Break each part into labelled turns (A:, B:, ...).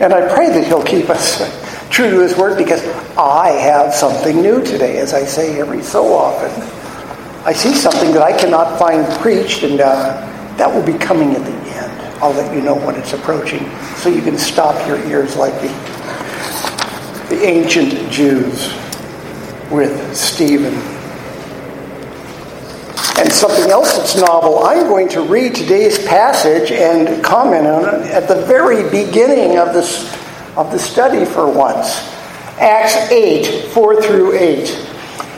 A: And I pray that He'll keep us true to His Word because I have something new today, as I say every so often. I see something that I cannot find preached, and uh, that will be coming at the end. I'll let you know when it's approaching so you can stop your ears like the, the ancient Jews with Stephen. And something else that's novel, I'm going to read today's passage and comment on it at the very beginning of, this, of the study for once. Acts 8, 4 through 8.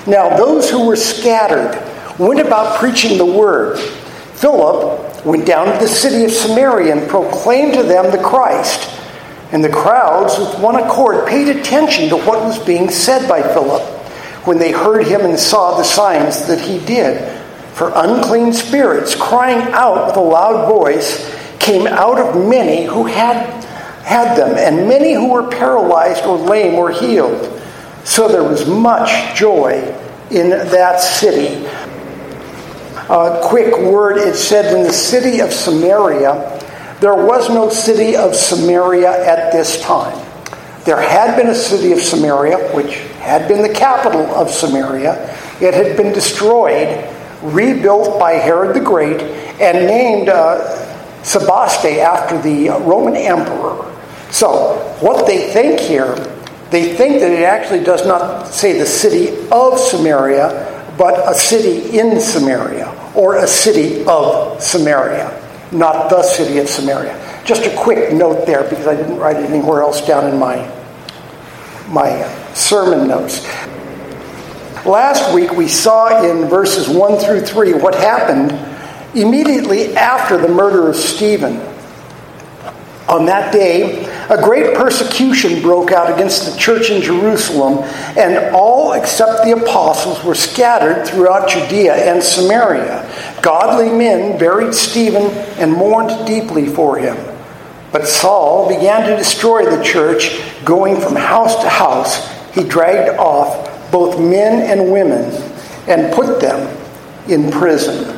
A: Now, those who were scattered went about preaching the word. Philip went down to the city of Samaria and proclaimed to them the Christ. And the crowds, with one accord, paid attention to what was being said by Philip when they heard him and saw the signs that he did. For unclean spirits, crying out with a loud voice, came out of many who had had them, and many who were paralyzed or lame were healed. So there was much joy in that city. A quick word it said in the city of Samaria, there was no city of Samaria at this time. There had been a city of Samaria, which had been the capital of Samaria. It had been destroyed rebuilt by Herod the Great and named uh, Sebaste after the Roman emperor. So, what they think here, they think that it actually does not say the city of Samaria, but a city in Samaria, or a city of Samaria, not the city of Samaria. Just a quick note there because I didn't write it anywhere else down in my, my sermon notes. Last week we saw in verses 1 through 3 what happened immediately after the murder of Stephen. On that day, a great persecution broke out against the church in Jerusalem, and all except the apostles were scattered throughout Judea and Samaria. Godly men buried Stephen and mourned deeply for him. But Saul began to destroy the church, going from house to house. He dragged off both men and women, and put them in prison.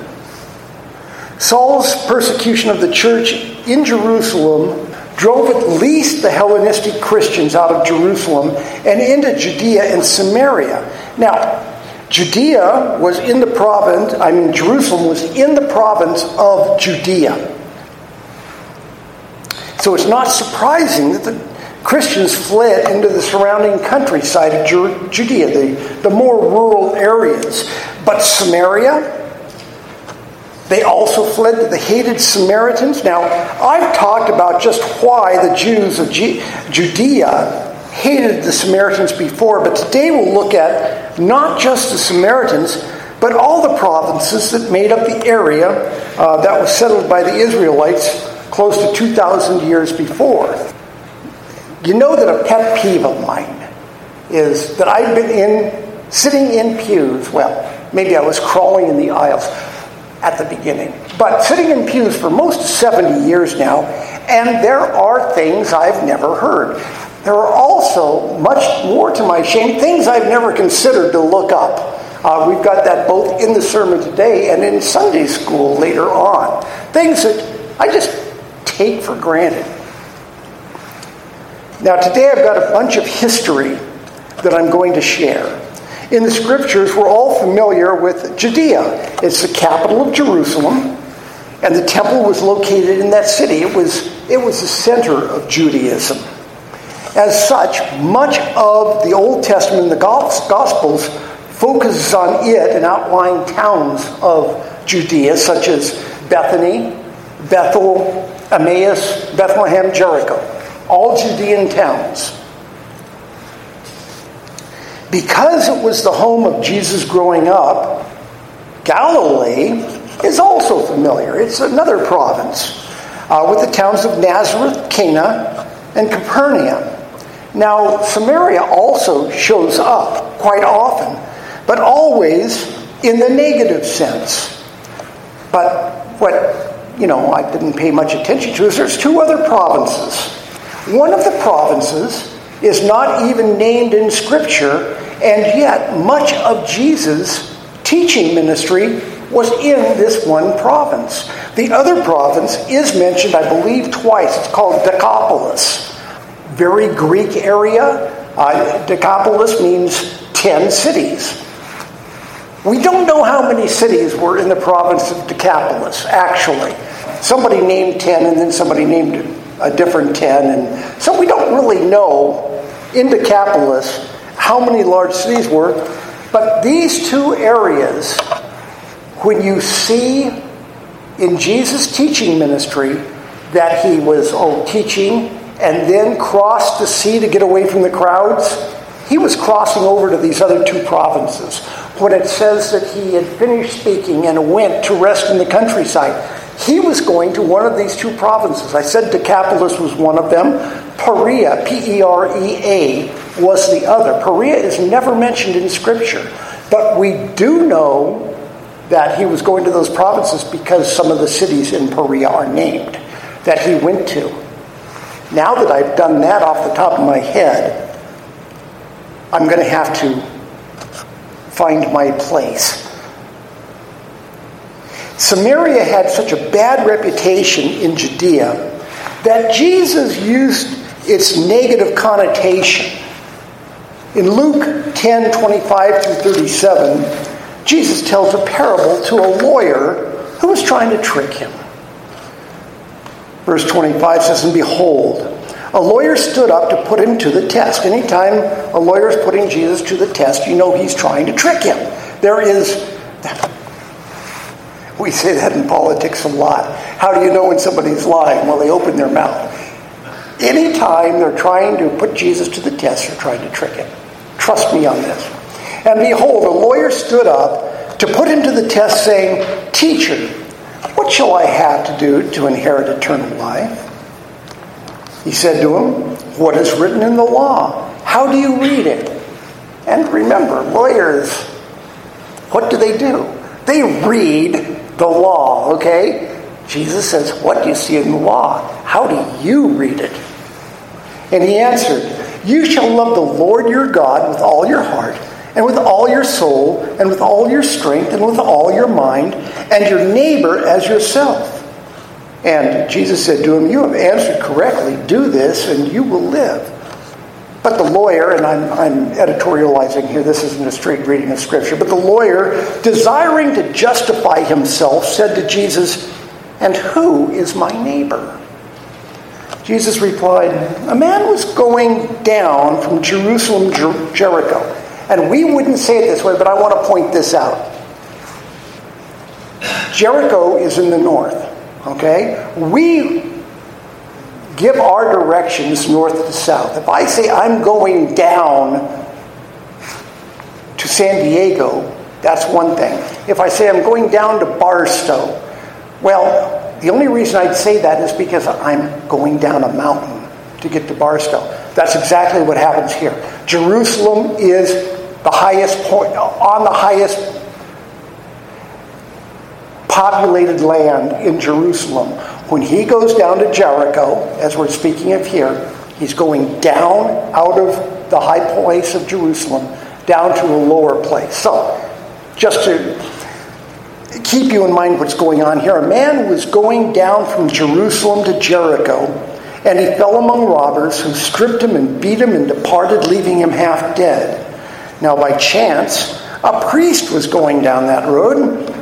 A: Saul's persecution of the church in Jerusalem drove at least the Hellenistic Christians out of Jerusalem and into Judea and Samaria. Now, Judea was in the province, I mean, Jerusalem was in the province of Judea. So it's not surprising that the Christians fled into the surrounding countryside of Judea, the, the more rural areas. But Samaria, they also fled to the hated Samaritans. Now, I've talked about just why the Jews of Judea hated the Samaritans before, but today we'll look at not just the Samaritans, but all the provinces that made up the area uh, that was settled by the Israelites close to 2,000 years before. You know that a pet peeve of mine is that I've been in sitting in pews. Well, maybe I was crawling in the aisles at the beginning, but sitting in pews for most 70 years now, and there are things I've never heard. There are also, much more to my shame, things I've never considered to look up. Uh, we've got that both in the sermon today and in Sunday school later on. Things that I just take for granted. Now, today I've got a bunch of history that I'm going to share. In the scriptures, we're all familiar with Judea. It's the capital of Jerusalem, and the temple was located in that city. It was, it was the center of Judaism. As such, much of the Old Testament and the Gospels focuses on it and outlying towns of Judea, such as Bethany, Bethel, Emmaus, Bethlehem, Jericho all Judean towns. Because it was the home of Jesus growing up, Galilee is also familiar. It's another province uh, with the towns of Nazareth, Cana, and Capernaum. Now, Samaria also shows up quite often, but always in the negative sense. But what, you know, I didn't pay much attention to is there's two other provinces one of the provinces is not even named in Scripture, and yet much of Jesus' teaching ministry was in this one province. The other province is mentioned, I believe, twice. It's called Decapolis. very Greek area. Uh, Decapolis means 10 cities. We don't know how many cities were in the province of Decapolis, actually. Somebody named 10 and then somebody named a different 10. And so we don't really know in Decapolis how many large cities were. But these two areas, when you see in Jesus' teaching ministry that he was oh, teaching and then crossed the sea to get away from the crowds, he was crossing over to these other two provinces. When it says that he had finished speaking and went to rest in the countryside, he was going to one of these two provinces. I said Decapolis was one of them. Perea, P E R E A, was the other. Perea is never mentioned in Scripture, but we do know that he was going to those provinces because some of the cities in Perea are named that he went to. Now that I've done that off the top of my head, I'm going to have to find my place. Samaria had such a bad reputation in Judea that Jesus used its negative connotation. In Luke 10 25 through 37, Jesus tells a parable to a lawyer who was trying to trick him. Verse 25 says, And behold, a lawyer stood up to put him to the test. Anytime a lawyer is putting Jesus to the test, you know he's trying to trick him. There is, we say that in politics a lot. How do you know when somebody's lying? Well, they open their mouth. Anytime they're trying to put Jesus to the test, they're trying to trick him. Trust me on this. And behold, a lawyer stood up to put him to the test, saying, Teacher, what shall I have to do to inherit eternal life? He said to him, What is written in the law? How do you read it? And remember, lawyers, what do they do? They read the law, okay? Jesus says, What do you see in the law? How do you read it? And he answered, You shall love the Lord your God with all your heart, and with all your soul, and with all your strength, and with all your mind, and your neighbor as yourself. And Jesus said to him, You have answered correctly. Do this, and you will live. But the lawyer, and I'm, I'm, editorializing here, this isn't a straight reading of Scripture, but the lawyer, desiring to justify himself, said to Jesus, And who is my neighbor? Jesus replied, A man was going down from Jerusalem to Jericho. And we wouldn't say it this way, but I want to point this out. Jericho is in the north. Okay? We give our directions north to south. If I say I'm going down to San Diego, that's one thing. If I say I'm going down to Barstow, well, the only reason I'd say that is because I'm going down a mountain to get to Barstow. That's exactly what happens here. Jerusalem is the highest point, on the highest populated land in Jerusalem. When he goes down to Jericho, as we're speaking of here, he's going down out of the high place of Jerusalem down to a lower place. So, just to keep you in mind what's going on here, a man was going down from Jerusalem to Jericho, and he fell among robbers who stripped him and beat him and departed, leaving him half dead. Now, by chance, a priest was going down that road.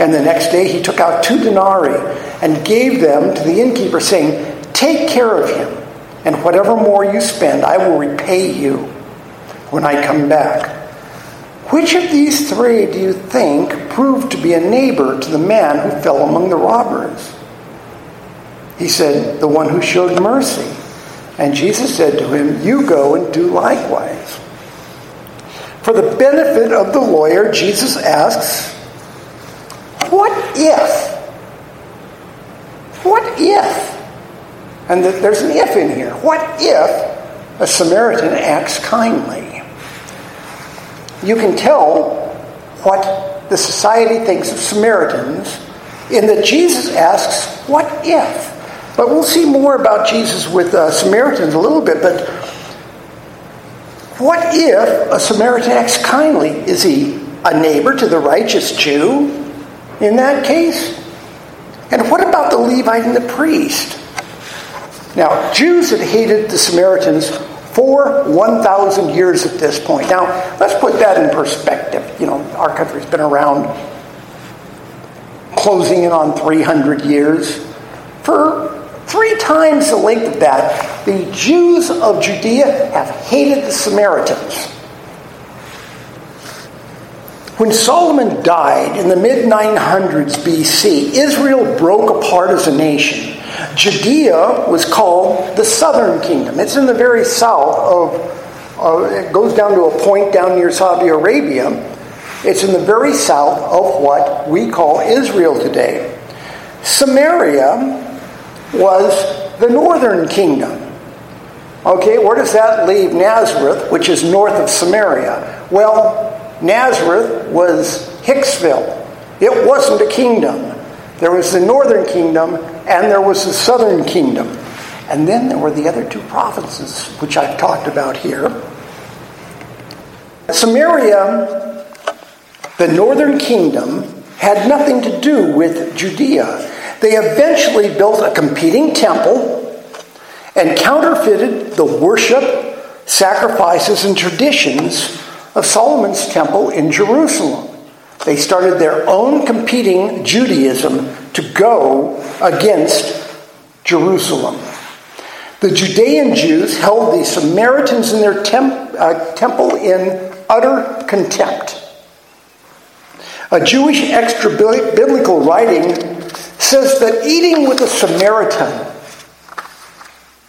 A: And the next day he took out two denarii and gave them to the innkeeper, saying, Take care of him, and whatever more you spend, I will repay you when I come back. Which of these three do you think proved to be a neighbor to the man who fell among the robbers? He said, The one who showed mercy. And Jesus said to him, You go and do likewise. For the benefit of the lawyer, Jesus asks, what if? What if? And there's an if in here. What if a Samaritan acts kindly? you can tell what the society thinks of Samaritans in that Jesus asks, What if? But we'll see more about Jesus with uh, Samaritans a little bit. But what if a Samaritan acts kindly? Is he a neighbor to the righteous Jew in that case? And what about the Levite and the priest? Now, Jews had hated the Samaritans for 1,000 years at this point. Now, let's put that in perspective. You know, our country's been around closing in on 300 years. For three times the length of that, the Jews of Judea have hated the Samaritans. When Solomon died in the mid 900s BC, Israel broke apart as a nation. Judea was called the southern kingdom. It's in the very south of, uh, it goes down to a point down near Saudi Arabia. It's in the very south of what we call Israel today. Samaria was the northern kingdom. Okay, where does that leave Nazareth, which is north of Samaria? Well, Nazareth was Hicksville. It wasn't a kingdom. There was the northern kingdom and there was the southern kingdom. And then there were the other two provinces, which I've talked about here. Samaria, the northern kingdom, had nothing to do with Judea. They eventually built a competing temple and counterfeited the worship, sacrifices, and traditions of Solomon's temple in Jerusalem. They started their own competing Judaism to go against Jerusalem. The Judean Jews held the Samaritans in their temp, uh, temple in utter contempt. A Jewish extra biblical writing says that eating with a Samaritan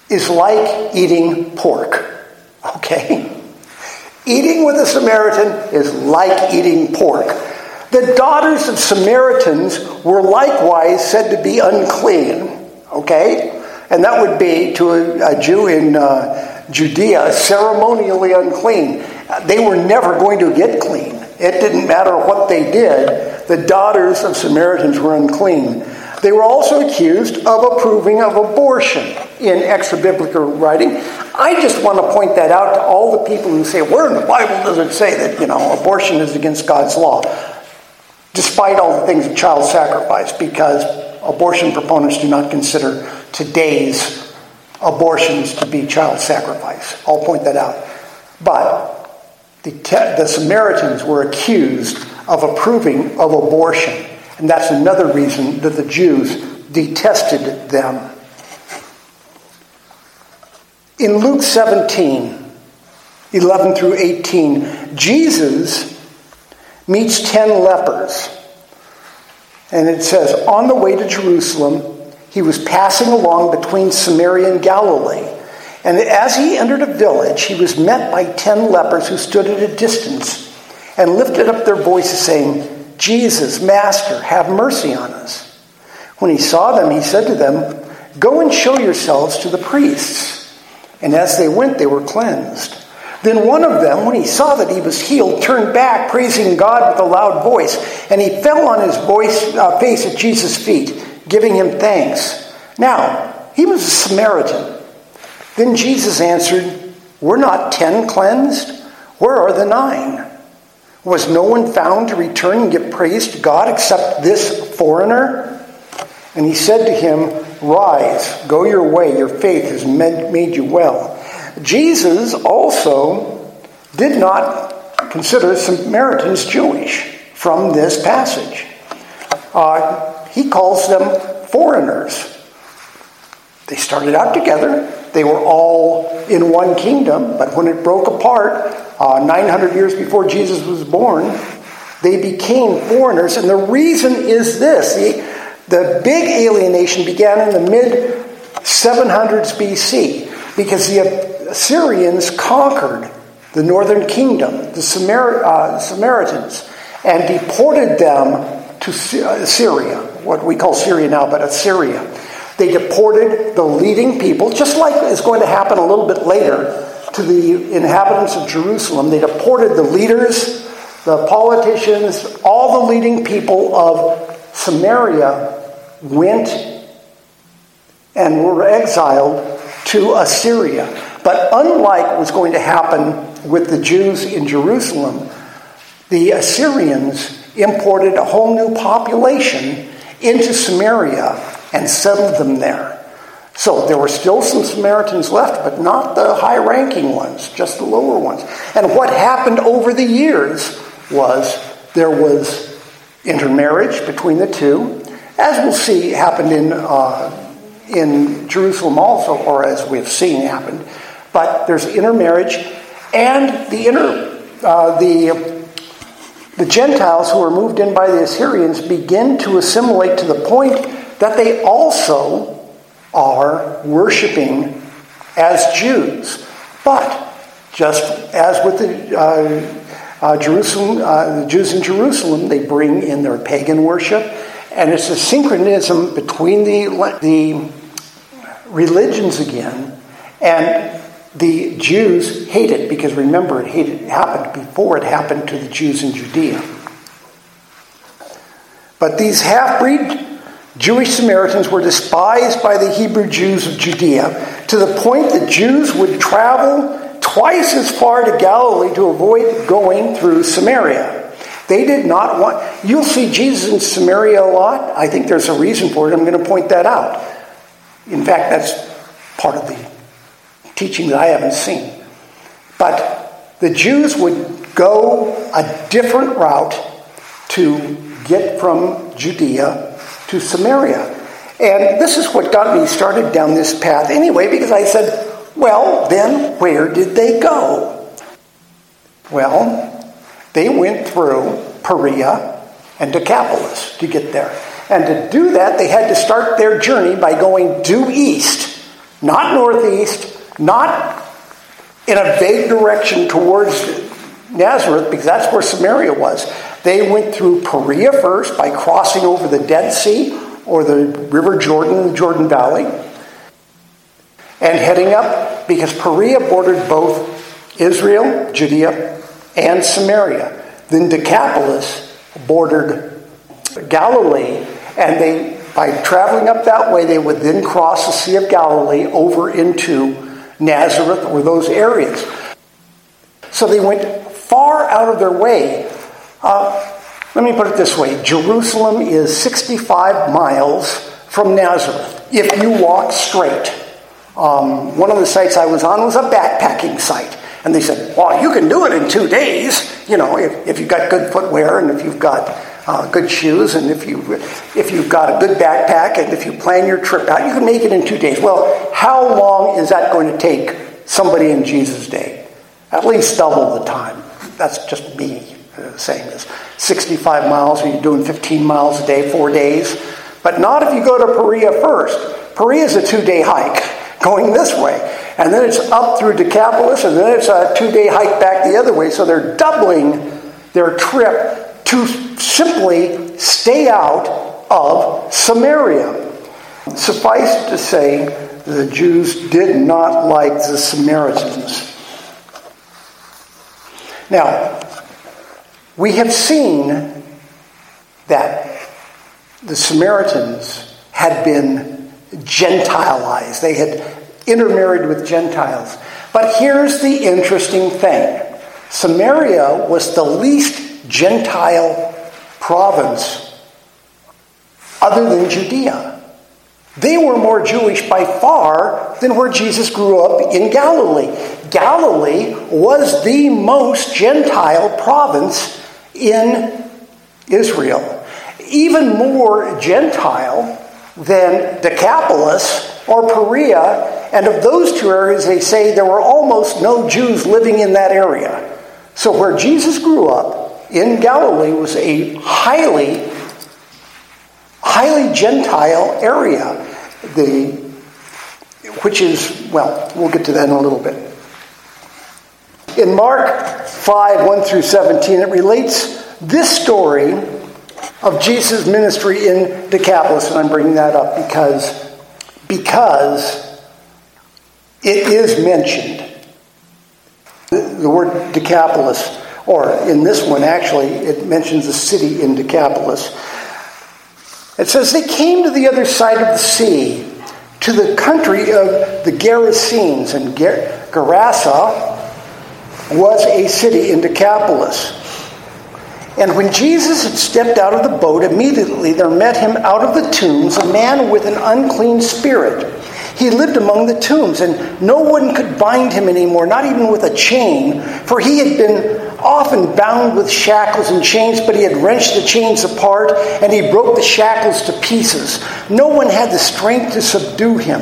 A: is like eating pork. Okay? Eating with a Samaritan is like eating pork. The daughters of Samaritans were likewise said to be unclean. Okay? And that would be to a, a Jew in uh, Judea ceremonially unclean. They were never going to get clean. It didn't matter what they did, the daughters of Samaritans were unclean. They were also accused of approving of abortion in extra biblical writing. I just want to point that out to all the people who say, where in the Bible does it say that, you know, abortion is against God's law? Despite all the things of child sacrifice, because abortion proponents do not consider today's abortions to be child sacrifice. I'll point that out. But the, the Samaritans were accused of approving of abortion. And that's another reason that the Jews detested them. In Luke 17, 11 through 18, Jesus meets 10 lepers. And it says, On the way to Jerusalem, he was passing along between Samaria and Galilee. And as he entered a village, he was met by 10 lepers who stood at a distance and lifted up their voices, saying, Jesus, Master, have mercy on us. When he saw them, he said to them, Go and show yourselves to the priests. And as they went, they were cleansed. Then one of them, when he saw that he was healed, turned back, praising God with a loud voice, and he fell on his voice, uh, face at Jesus' feet, giving him thanks. Now, he was a Samaritan. Then Jesus answered, Were not ten cleansed? Where are the nine? Was no one found to return and give praise to God except this foreigner? And he said to him, Rise, go your way, your faith has made you well. Jesus also did not consider Samaritans Jewish from this passage. Uh, he calls them foreigners. They started out together, they were all in one kingdom, but when it broke apart, uh, 900 years before Jesus was born, they became foreigners. And the reason is this the, the big alienation began in the mid 700s BC because the Assyrians conquered the northern kingdom, the Samar- uh, Samaritans, and deported them to uh, Syria, what we call Syria now, but Assyria. They deported the leading people, just like is going to happen a little bit later to the inhabitants of Jerusalem. They deported the leaders, the politicians, all the leading people of Samaria went and were exiled to Assyria. But unlike was going to happen with the Jews in Jerusalem, the Assyrians imported a whole new population into Samaria and settled them there. So there were still some Samaritans left, but not the high ranking ones, just the lower ones. And what happened over the years was there was intermarriage between the two, as we'll see happened in, uh, in Jerusalem also, or as we've seen happened. But there's intermarriage, and the, inter, uh, the, the Gentiles who were moved in by the Assyrians begin to assimilate to the point that they also are worshiping as Jews. But just as with the uh, uh, Jerusalem, uh, the Jews in Jerusalem, they bring in their pagan worship, and it's a synchronism between the the religions again, and the Jews hate it because remember, it, hated, it happened before it happened to the Jews in Judea. But these half breed Jewish Samaritans were despised by the Hebrew Jews of Judea to the point that Jews would travel twice as far to Galilee to avoid going through Samaria. They did not want. You'll see Jesus in Samaria a lot. I think there's a reason for it. I'm going to point that out. In fact, that's part of the teaching that I haven't seen. But the Jews would go a different route to get from Judea to Samaria. And this is what got me started down this path anyway, because I said, well, then where did they go? Well, they went through Perea and Decapolis to get there. And to do that, they had to start their journey by going due east, not northeast, not in a vague direction towards Nazareth, because that's where Samaria was. They went through Perea first by crossing over the Dead Sea or the River Jordan Jordan Valley and heading up because Perea bordered both Israel, Judea, and Samaria. Then Decapolis bordered Galilee, and they by traveling up that way, they would then cross the Sea of Galilee over into Nazareth or those areas. So they went far out of their way uh, let me put it this way Jerusalem is 65 miles from Nazareth if you walk straight. Um, one of the sites I was on was a backpacking site. And they said, well, you can do it in two days, you know, if, if you've got good footwear and if you've got uh, good shoes and if, you, if you've got a good backpack and if you plan your trip out, you can make it in two days. Well, how long is that going to take somebody in Jesus' day? At least double the time. That's just me uh, saying this. 65 miles, and you're doing 15 miles a day, four days. But not if you go to Perea first. Perea is a two day hike going this way. And then it's up through Decapolis, and then it's a two day hike back the other way. So they're doubling their trip to simply stay out of Samaria. Suffice to say, the Jews did not like the Samaritans. Now, we have seen that the Samaritans had been Gentilized, they had intermarried with Gentiles. But here's the interesting thing Samaria was the least Gentile province other than Judea. They were more Jewish by far than where Jesus grew up in Galilee. Galilee was the most Gentile province in Israel. Even more Gentile than Decapolis or Perea, and of those two areas, they say there were almost no Jews living in that area. So, where Jesus grew up in Galilee was a highly, highly Gentile area, the, which is, well, we'll get to that in a little bit. In Mark 5 1 through 17, it relates this story of Jesus' ministry in Decapolis, and I'm bringing that up because, because it is mentioned the word Decapolis, or in this one actually, it mentions a city in Decapolis. It says they came to the other side of the sea, to the country of the Gerasenes, and Gerasa was a city in Decapolis. And when Jesus had stepped out of the boat, immediately there met him out of the tombs a man with an unclean spirit. He lived among the tombs, and no one could bind him anymore, not even with a chain, for he had been often bound with shackles and chains, but he had wrenched the chains apart, and he broke the shackles to pieces. No one had the strength to subdue him.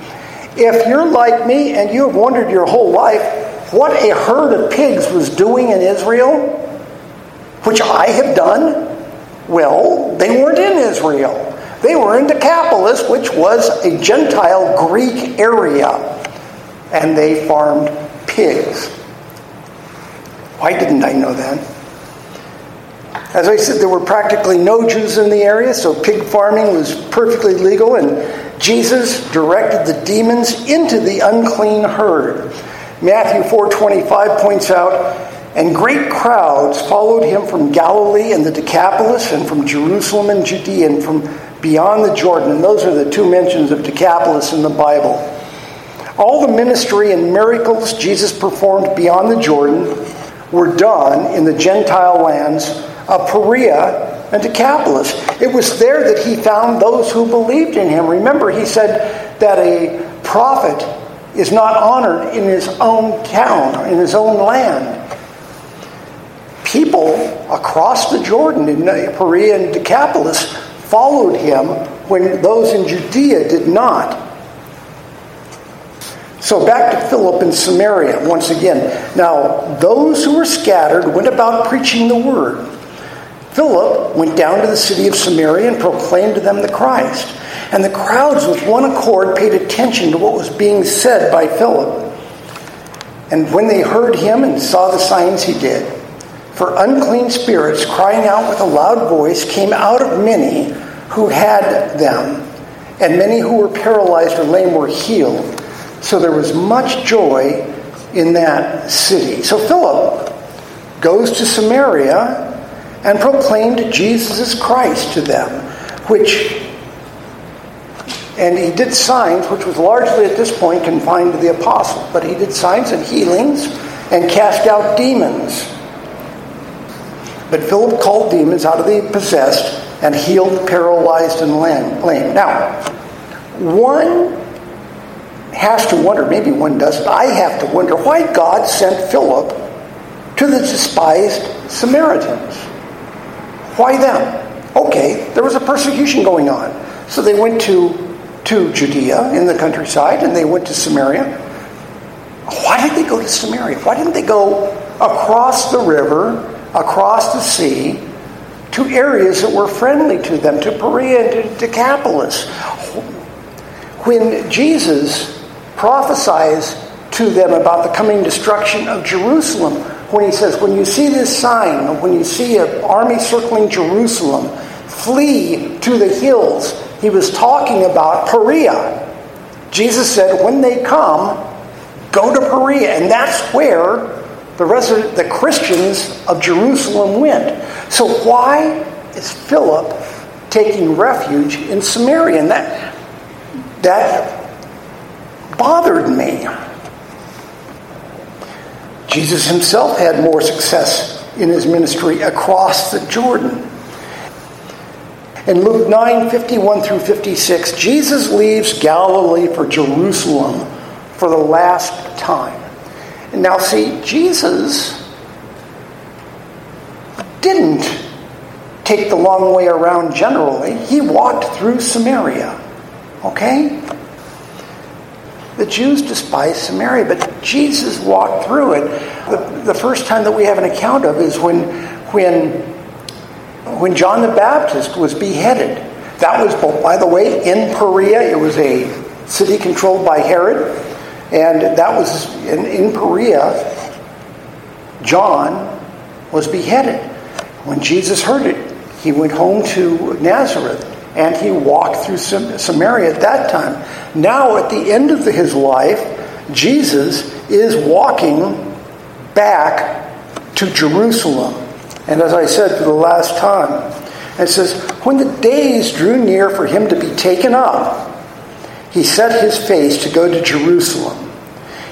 A: If you're like me and you have wondered your whole life what a herd of pigs was doing in Israel, which I have done, well, they weren't in Israel. They were in Decapolis, which was a Gentile Greek area, and they farmed pigs. Why didn't I know that? As I said, there were practically no Jews in the area, so pig farming was perfectly legal, and Jesus directed the demons into the unclean herd. Matthew 4:25 points out, and great crowds followed him from Galilee and the Decapolis and from Jerusalem and Judea and from beyond the Jordan. And those are the two mentions of Decapolis in the Bible. All the ministry and miracles Jesus performed beyond the Jordan were done in the Gentile lands of Perea and Decapolis. It was there that he found those who believed in him. Remember, he said that a prophet is not honored in his own town, in his own land. People across the Jordan in Perea and Decapolis followed him when those in Judea did not. So back to Philip in Samaria once again. Now, those who were scattered went about preaching the word. Philip went down to the city of Samaria and proclaimed to them the Christ. And the crowds, with one accord, paid attention to what was being said by Philip. And when they heard him and saw the signs he did, for unclean spirits, crying out with a loud voice, came out of many who had them, and many who were paralyzed or lame were healed. So there was much joy in that city. So Philip goes to Samaria and proclaimed Jesus Christ to them, which and he did signs, which was largely at this point confined to the apostles, but he did signs and healings and cast out demons. But Philip called demons out of the possessed and healed paralyzed and lame. Now, one has to wonder, maybe one doesn't, I have to wonder why God sent Philip to the despised Samaritans. Why them? Okay, there was a persecution going on. So they went to, to Judea in the countryside and they went to Samaria. Why did they go to Samaria? Why didn't they go across the river, across the sea, to areas that were friendly to them, to Perea and to Decapolis? When Jesus prophesies to them about the coming destruction of Jerusalem, when he says, When you see this sign, when you see an army circling Jerusalem, flee to the hills, he was talking about Perea. Jesus said, When they come, go to Perea. And that's where the of the Christians of Jerusalem went. So why is Philip taking refuge in Samaria? And that, that bothered me. Jesus himself had more success in his ministry across the Jordan. In Luke 9 51 through 56, Jesus leaves Galilee for Jerusalem for the last time. And now, see, Jesus didn't take the long way around generally, he walked through Samaria. Okay? The Jews despised Samaria, but Jesus walked through it. The, the first time that we have an account of is when, when when John the Baptist was beheaded. That was, by the way, in Perea. It was a city controlled by Herod. And that was in, in Perea. John was beheaded. When Jesus heard it, he went home to Nazareth and he walked through Samaria at that time. Now, at the end of his life, Jesus is walking back to Jerusalem. And as I said for the last time, it says, When the days drew near for him to be taken up, he set his face to go to Jerusalem.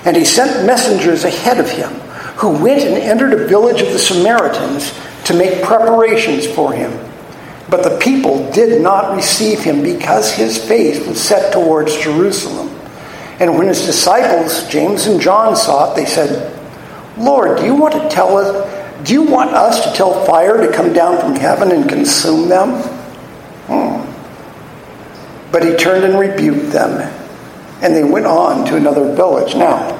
A: And he sent messengers ahead of him, who went and entered a village of the Samaritans to make preparations for him. But the people did not receive him because his face was set towards Jerusalem. And when his disciples, James and John, saw it, they said, Lord, do you want to tell us? Do you want us to tell fire to come down from heaven and consume them? Hmm. But he turned and rebuked them, and they went on to another village. Now,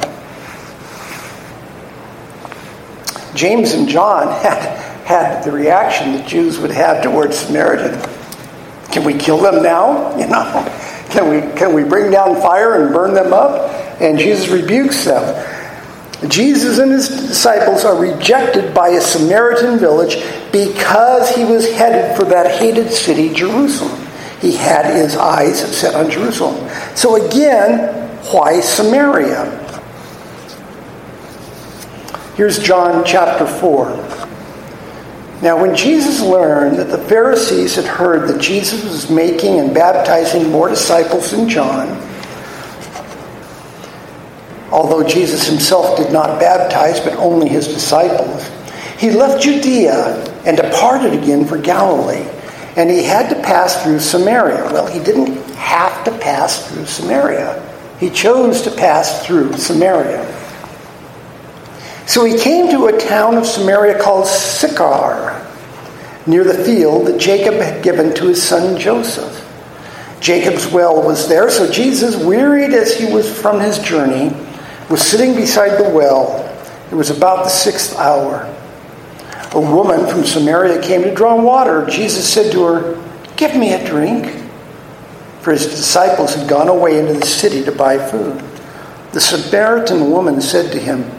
A: James and John had, had the reaction that Jews would have towards Samaritans. Can we kill them now? You know, can we can we bring down fire and burn them up? And Jesus rebukes them. Jesus and his disciples are rejected by a Samaritan village because he was headed for that hated city, Jerusalem. He had his eyes set on Jerusalem. So again, why Samaria? Here's John chapter 4. Now, when Jesus learned that the Pharisees had heard that Jesus was making and baptizing more disciples than John, although Jesus himself did not baptize, but only his disciples. He left Judea and departed again for Galilee, and he had to pass through Samaria. Well, he didn't have to pass through Samaria, he chose to pass through Samaria. So he came to a town of Samaria called Sychar, near the field that Jacob had given to his son Joseph. Jacob's well was there, so Jesus, wearied as he was from his journey, was sitting beside the well. It was about the sixth hour. A woman from Samaria came to draw water. Jesus said to her, Give me a drink. For his disciples had gone away into the city to buy food. The Samaritan woman said to him,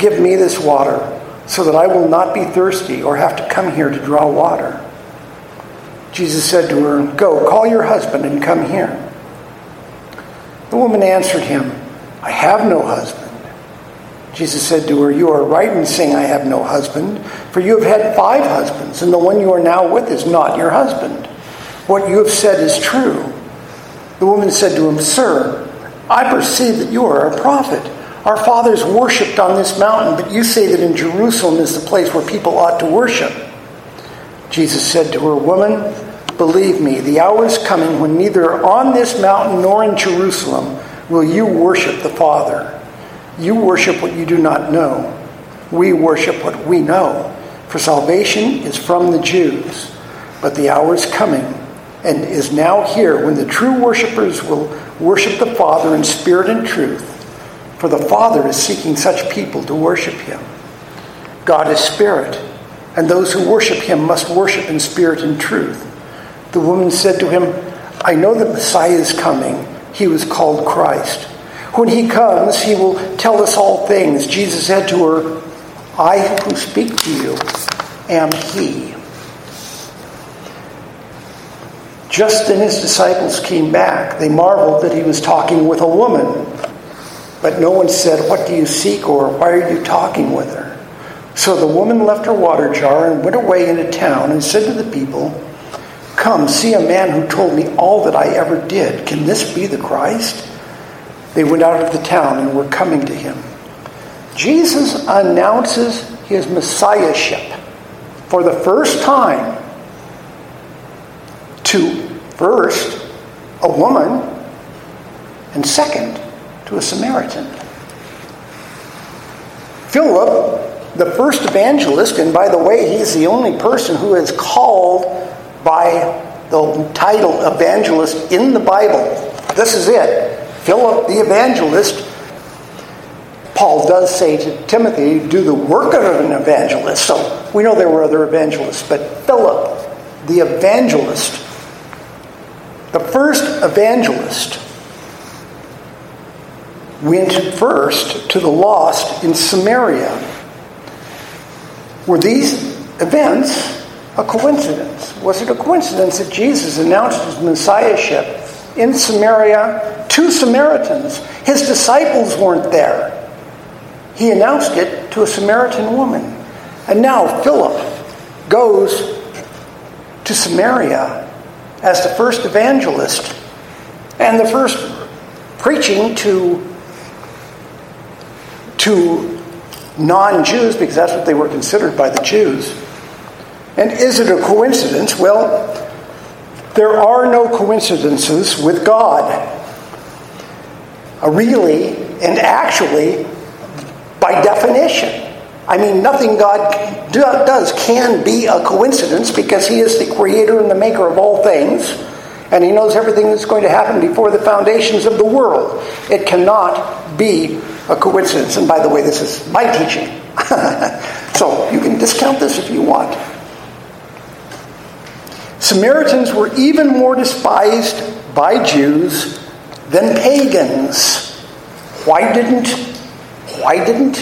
A: give me this water so that I will not be thirsty or have to come here to draw water. Jesus said to her, Go, call your husband and come here. The woman answered him, I have no husband. Jesus said to her, You are right in saying, I have no husband, for you have had five husbands, and the one you are now with is not your husband. What you have said is true. The woman said to him, Sir, I perceive that you are a prophet. Our fathers worshipped on this mountain, but you say that in Jerusalem is the place where people ought to worship. Jesus said to her, Woman, Believe me, the hour is coming when neither on this mountain nor in Jerusalem will you worship the Father. You worship what you do not know. We worship what we know. For salvation is from the Jews. But the hour is coming and is now here when the true worshippers will worship the Father in spirit and truth. For the Father is seeking such people to worship him. God is spirit, and those who worship him must worship in spirit and truth. The woman said to him, I know that Messiah is coming. He was called Christ. When he comes, he will tell us all things. Jesus said to her, I who speak to you am he. Just then his disciples came back. They marveled that he was talking with a woman. But no one said, What do you seek? or Why are you talking with her? So the woman left her water jar and went away into town and said to the people, Come, see a man who told me all that I ever did. Can this be the Christ? They went out of the town and were coming to him. Jesus announces his messiahship for the first time to first a woman and second to a Samaritan. Philip, the first evangelist, and by the way, he's the only person who is called by the title evangelist in the Bible. This is it. Philip the evangelist. Paul does say to Timothy, do the work of an evangelist. So we know there were other evangelists, but Philip the evangelist, the first evangelist, went first to the lost in Samaria. Were these events a coincidence? Was it a coincidence that Jesus announced his messiahship in Samaria to Samaritans? His disciples weren't there. He announced it to a Samaritan woman. And now Philip goes to Samaria as the first evangelist and the first preaching to, to non Jews, because that's what they were considered by the Jews. And is it a coincidence? Well, there are no coincidences with God. Really and actually, by definition. I mean, nothing God do, does can be a coincidence because He is the creator and the maker of all things, and He knows everything that's going to happen before the foundations of the world. It cannot be a coincidence. And by the way, this is my teaching. so you can discount this if you want. Samaritans were even more despised by Jews than pagans. Why didn't why didn't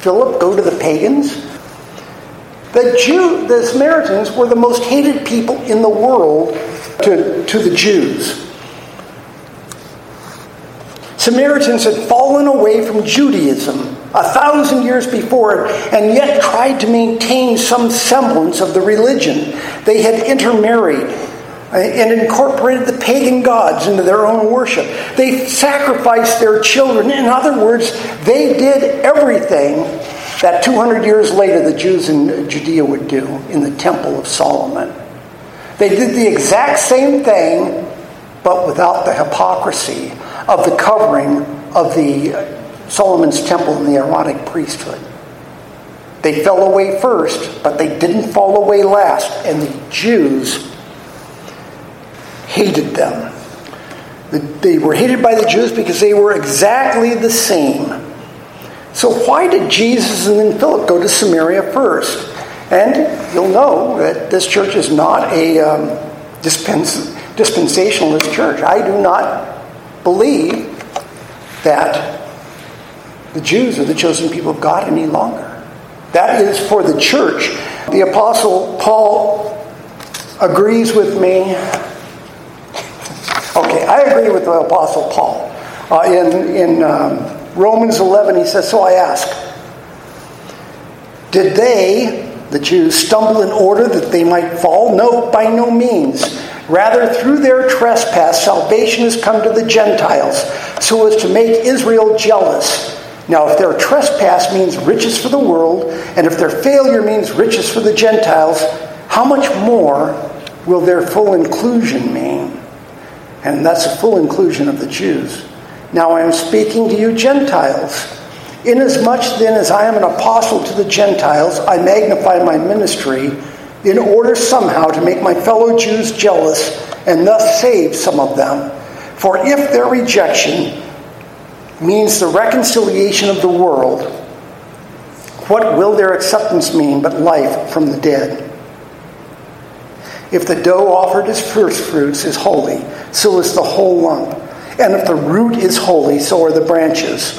A: Philip go to the pagans? The Jew the Samaritans were the most hated people in the world to, to the Jews. Samaritans had fallen away from Judaism a thousand years before and yet tried to maintain some semblance of the religion. They had intermarried uh, and incorporated the pagan gods into their own worship. They sacrificed their children. In other words, they did everything that 200 years later the Jews in Judea would do in the Temple of Solomon. They did the exact same thing, but without the hypocrisy of the covering of the uh, Solomon's temple and the Aaronic priesthood. They fell away first, but they didn't fall away last, and the Jews hated them. They were hated by the Jews because they were exactly the same. So, why did Jesus and then Philip go to Samaria first? And you'll know that this church is not a um, dispens- dispensationalist church. I do not believe that the Jews are the chosen people of God any longer. That is for the church. The Apostle Paul agrees with me. Okay, I agree with the Apostle Paul. Uh, in in um, Romans 11, he says, So I ask, did they, the Jews, stumble in order that they might fall? No, by no means. Rather, through their trespass, salvation has come to the Gentiles, so as to make Israel jealous. Now, if their trespass means riches for the world, and if their failure means riches for the Gentiles, how much more will their full inclusion mean? And that's a full inclusion of the Jews. Now I am speaking to you Gentiles. Inasmuch then as I am an apostle to the Gentiles, I magnify my ministry in order somehow to make my fellow Jews jealous and thus save some of them. For if their rejection means the reconciliation of the world, what will their acceptance mean but life from the dead? If the dough offered as first fruits is holy, so is the whole lump. And if the root is holy, so are the branches.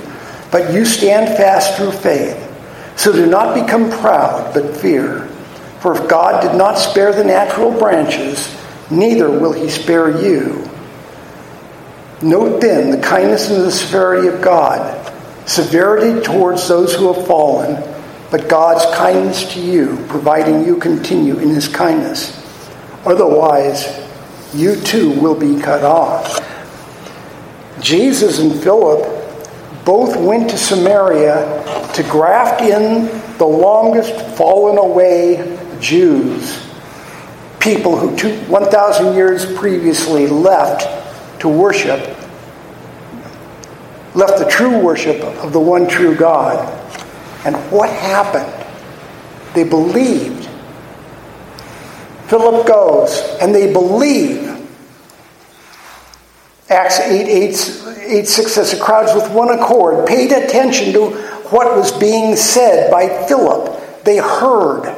A: but you stand fast through faith. So do not become proud, but fear. For if God did not spare the natural branches, neither will he spare you. Note then the kindness and the severity of God. Severity towards those who have fallen but God's kindness to you, providing you continue in his kindness. Otherwise, you too will be cut off. Jesus and Philip both went to Samaria to graft in the longest fallen away Jews, people who 1,000 years previously left to worship, left the true worship of the one true God. And what happened? They believed. Philip goes, and they believe. Acts 8, 8, 8 6 says the crowds with one accord paid attention to what was being said by Philip. They heard.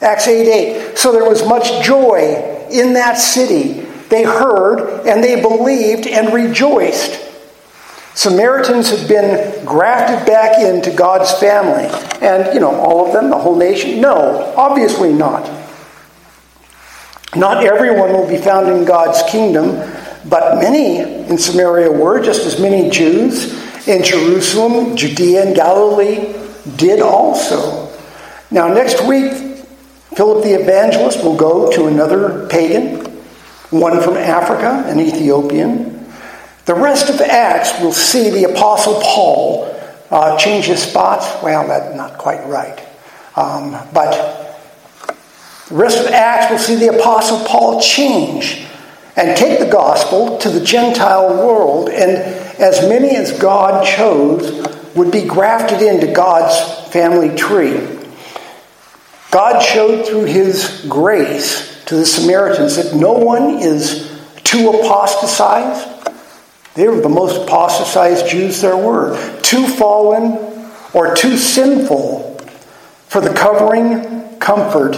A: Acts 8 8. So there was much joy in that city. They heard and they believed and rejoiced. Samaritans had been grafted back into God's family. And, you know, all of them, the whole nation? No, obviously not. Not everyone will be found in God's kingdom, but many in Samaria were, just as many Jews in Jerusalem, Judea, and Galilee did also. Now, next week, Philip the evangelist will go to another pagan, one from Africa, an Ethiopian. The rest of Acts will see the Apostle Paul uh, change his spots. Well, that's not quite right. Um, but the rest of Acts will see the Apostle Paul change and take the gospel to the Gentile world, and as many as God chose would be grafted into God's family tree. God showed through his grace to the Samaritans that no one is too apostatized they were the most apostatized Jews there were. Too fallen or too sinful for the covering comfort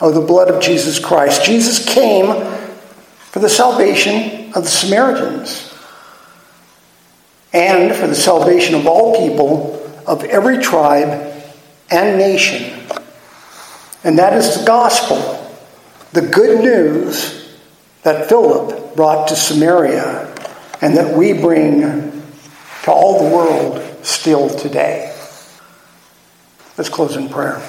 A: of the blood of Jesus Christ. Jesus came for the salvation of the Samaritans and for the salvation of all people of every tribe and nation. And that is the gospel, the good news that Philip brought to Samaria and that we bring to all the world still today. Let's close in prayer.